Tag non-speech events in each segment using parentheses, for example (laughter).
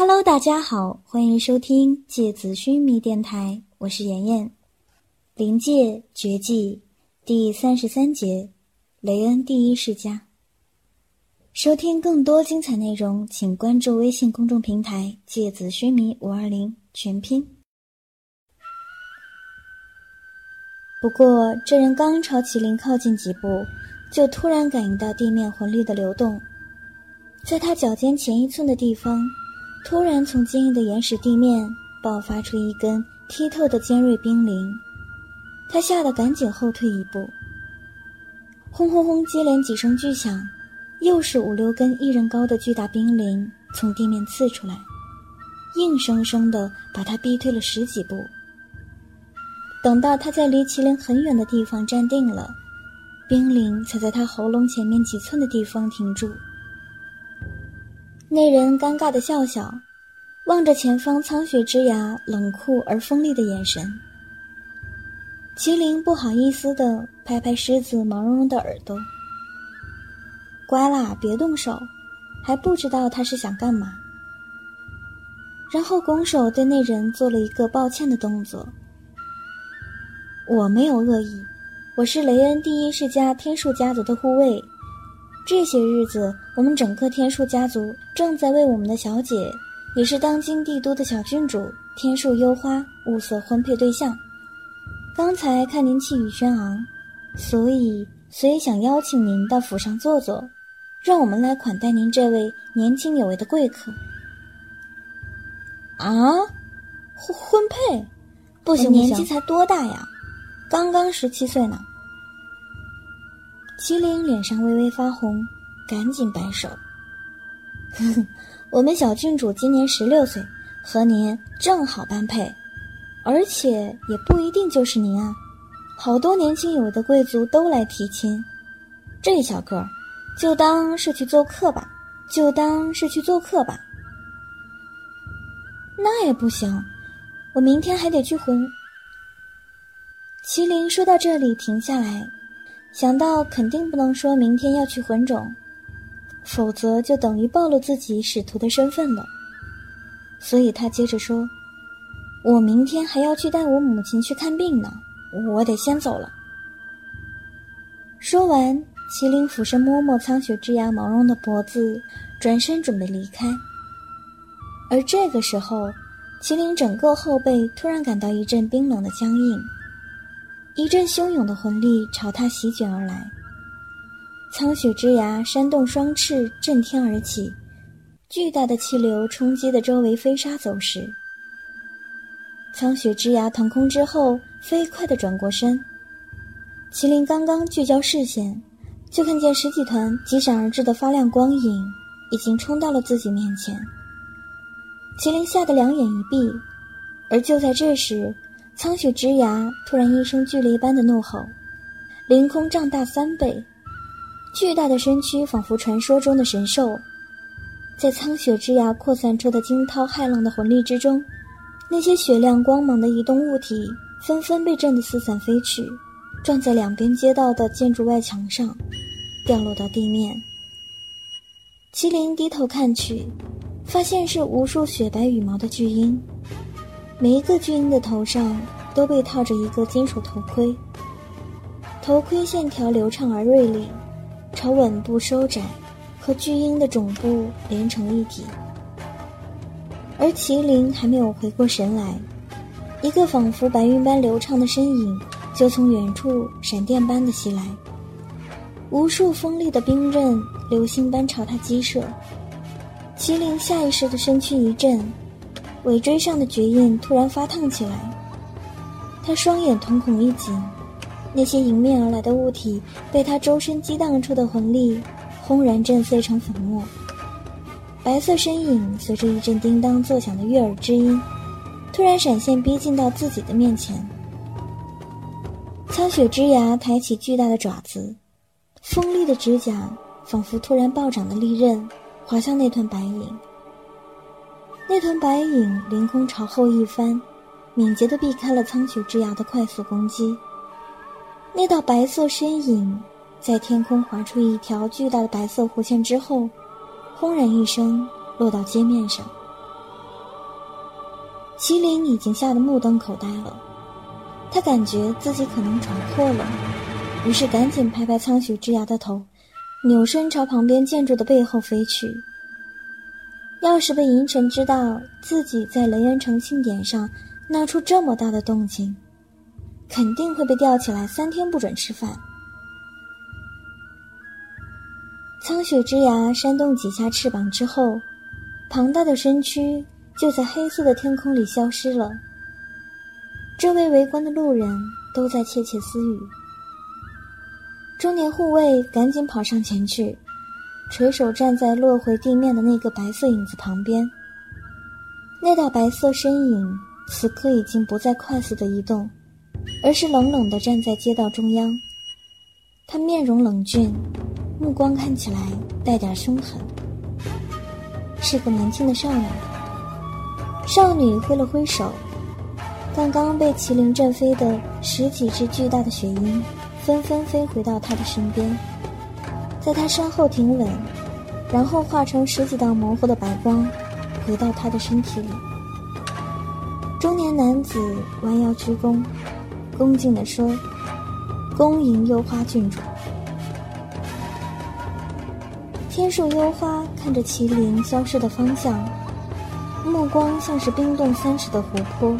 Hello，大家好，欢迎收听《芥子须弥电台》，我是妍妍。临界绝技第三十三节，雷恩第一世家。收听更多精彩内容，请关注微信公众平台“芥子须弥五二零”全拼。不过，这人刚朝麒麟靠近几步，就突然感应到地面魂力的流动，在他脚尖前一寸的地方。突然，从坚硬的岩石地面爆发出一根剔透的尖锐冰凌，他吓得赶紧后退一步。轰轰轰，接连几声巨响，又是五六根一人高的巨大冰凌从地面刺出来，硬生生的把他逼退了十几步。等到他在离麒麟很远的地方站定了，冰凌才在他喉咙前面几寸的地方停住。那人尴尬的笑笑，望着前方苍雪之崖冷酷而锋利的眼神。麒麟不好意思的拍拍狮子毛茸茸的耳朵：“乖啦，别动手，还不知道他是想干嘛。”然后拱手对那人做了一个抱歉的动作：“我没有恶意，我是雷恩第一世家天树家族的护卫。”这些日子，我们整个天树家族正在为我们的小姐，也是当今帝都的小郡主天树幽花物色婚配对象。刚才看您气宇轩昂，所以所以想邀请您到府上坐坐，让我们来款待您这位年轻有为的贵客。啊，婚婚配？不行，年纪才多大呀？刚刚十七岁呢。麒麟脸上微微发红，赶紧摆手：“ (laughs) 我们小郡主今年十六岁，和您正好般配，而且也不一定就是您啊，好多年轻有为的贵族都来提亲。这小个，就当是去做客吧，就当是去做客吧。那也不行，我明天还得去魂。”麒麟说到这里停下来。想到肯定不能说明天要去魂冢，否则就等于暴露自己使徒的身份了。所以他接着说：“我明天还要去带我母亲去看病呢，我得先走了。”说完，麒麟俯身摸摸苍雪之牙毛绒的脖子，转身准备离开。而这个时候，麒麟整个后背突然感到一阵冰冷的僵硬。一阵汹涌的魂力朝他席卷而来，苍雪之牙扇动双翅，震天而起，巨大的气流冲击的周围飞沙走石。苍雪之牙腾空之后，飞快地转过身。麒麟刚刚聚焦视线，就看见十几团急闪而至的发亮光影，已经冲到了自己面前。麒麟吓得两眼一闭，而就在这时。苍雪之牙突然一声巨雷般的怒吼，凌空胀大三倍，巨大的身躯仿佛传说中的神兽。在苍雪之牙扩散出的惊涛骇浪的魂力之中，那些雪亮光芒的移动物体纷纷被震得四散飞去，撞在两边街道的建筑外墙上，掉落到地面。麒麟低头看去，发现是无数雪白羽毛的巨鹰。每一个巨鹰的头上都被套着一个金属头盔，头盔线条流畅而锐利，朝吻部收窄，和巨鹰的种部连成一体。而麒麟还没有回过神来，一个仿佛白云般流畅的身影就从远处闪电般的袭来，无数锋利的冰刃流星般朝他击射。麒麟下意识的身躯一震。尾椎上的绝印突然发烫起来，他双眼瞳孔一紧，那些迎面而来的物体被他周身激荡出的魂力轰然震碎成粉末。白色身影随着一阵叮当作响的悦耳之音，突然闪现逼近到自己的面前。苍雪之牙抬起巨大的爪子，锋利的指甲仿佛突然暴涨的利刃，划向那团白影。那团白影凌空朝后一翻，敏捷地避开了苍雪之牙的快速攻击。那道白色身影在天空划出一条巨大的白色弧线之后，轰然一声落到街面上。麒麟已经吓得目瞪口呆了，他感觉自己可能闯祸了，于是赶紧拍拍苍雪之牙的头，扭身朝旁边建筑的背后飞去。要是被银尘知道自己在雷恩城庆典上闹出这么大的动静，肯定会被吊起来三天不准吃饭。苍雪之牙扇动几下翅膀之后，庞大的身躯就在黑色的天空里消失了。周围围观的路人都在窃窃私语。中年护卫赶紧跑上前去。垂手站在落回地面的那个白色影子旁边，那道白色身影此刻已经不再快速的移动，而是冷冷的站在街道中央。他面容冷峻，目光看起来带点凶狠，是个年轻的少女。少女挥了挥手，刚刚被麒麟震飞的十几只巨大的雪鹰纷纷飞回到他的身边。在他身后停稳，然后化成十几道模糊的白光，回到他的身体里。中年男子弯腰鞠躬，恭敬地说：“恭迎幽花郡主。”天树幽花看着麒麟消失的方向，目光像是冰冻三尺的湖泊。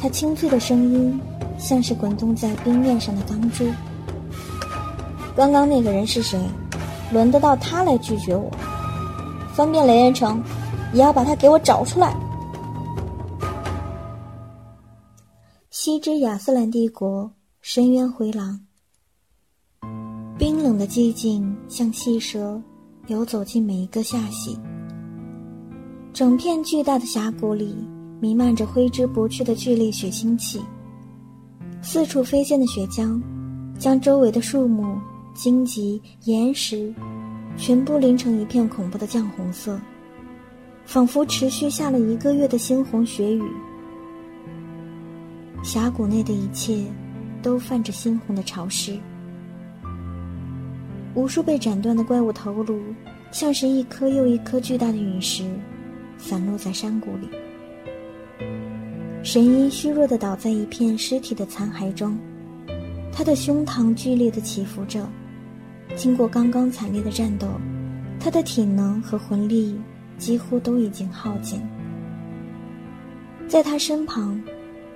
他清脆的声音，像是滚动在冰面上的钢珠。刚刚那个人是谁？轮得到他来拒绝我？翻遍雷恩城，也要把他给我找出来。西之亚斯兰帝国深渊回廊，冰冷的寂静像细蛇游走进每一个下隙。整片巨大的峡谷里弥漫着挥之不去的剧烈血腥气，四处飞溅的血浆将周围的树木。荆棘、岩石，全部淋成一片恐怖的绛红色，仿佛持续下了一个月的猩红血雨。峡谷内的一切，都泛着猩红的潮湿。无数被斩断的怪物头颅，像是一颗又一颗巨大的陨石，散落在山谷里。神医虚弱地倒在一片尸体的残骸中，他的胸膛剧烈地起伏着。经过刚刚惨烈的战斗，他的体能和魂力几乎都已经耗尽。在他身旁，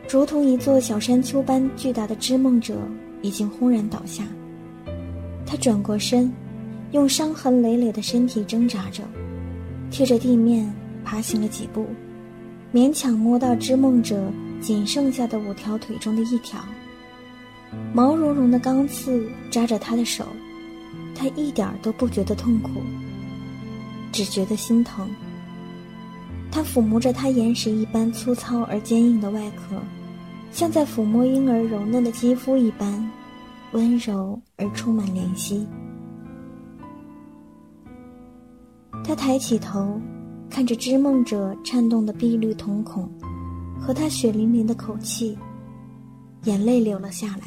如同一座小山丘般巨大的织梦者已经轰然倒下。他转过身，用伤痕累累的身体挣扎着，贴着地面爬行了几步，勉强摸到织梦者仅剩下的五条腿中的一条。毛茸茸的钢刺扎着他的手。他一点都不觉得痛苦，只觉得心疼。他抚摸着他岩石一般粗糙而坚硬的外壳，像在抚摸婴儿柔嫩的肌肤一般，温柔而充满怜惜。他抬起头，看着织梦者颤动的碧绿瞳孔，和他血淋淋的口气，眼泪流了下来。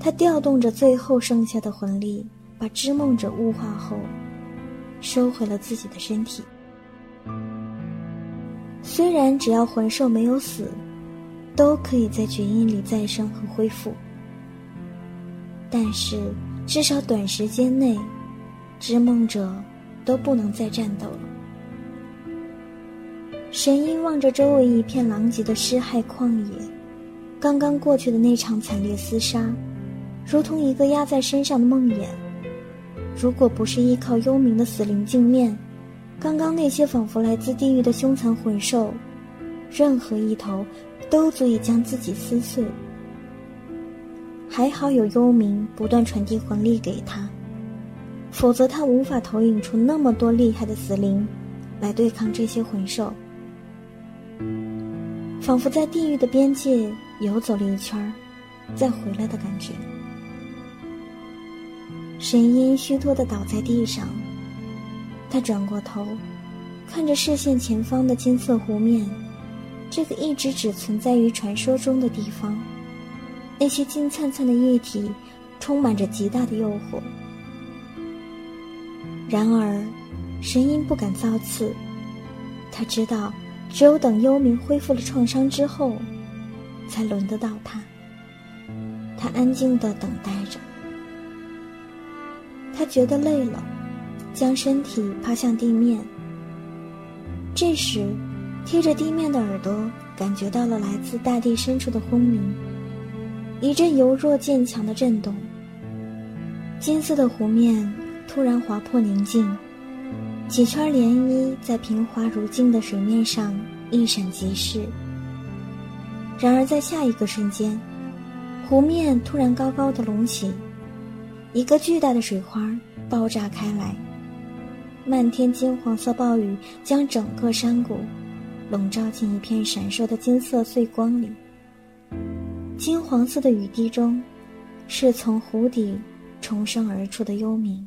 他调动着最后剩下的魂力，把织梦者雾化后，收回了自己的身体。虽然只要魂兽没有死，都可以在绝印里再生和恢复，但是至少短时间内，织梦者都不能再战斗了。神鹰望着周围一片狼藉的尸骸旷野，刚刚过去的那场惨烈厮杀。如同一个压在身上的梦魇。如果不是依靠幽冥的死灵镜面，刚刚那些仿佛来自地狱的凶残魂兽，任何一头都足以将自己撕碎。还好有幽冥不断传递魂力给他，否则他无法投影出那么多厉害的死灵，来对抗这些魂兽。仿佛在地狱的边界游走了一圈再回来的感觉。神鹰虚脱地倒在地上，他转过头，看着视线前方的金色湖面，这个一直只存在于传说中的地方。那些金灿灿的液体，充满着极大的诱惑。然而，神鹰不敢造次，他知道，只有等幽冥恢复了创伤之后，才轮得到他。他安静的等待着。他觉得累了，将身体趴向地面。这时，贴着地面的耳朵感觉到了来自大地深处的轰鸣，一阵由弱渐强的震动。金色的湖面突然划破宁静，几圈涟漪在平滑如镜的水面上一闪即逝。然而，在下一个瞬间，湖面突然高高的隆起。一个巨大的水花爆炸开来，漫天金黄色暴雨将整个山谷笼罩进一片闪烁的金色碎光里。金黄色的雨滴中，是从湖底重生而出的幽冥。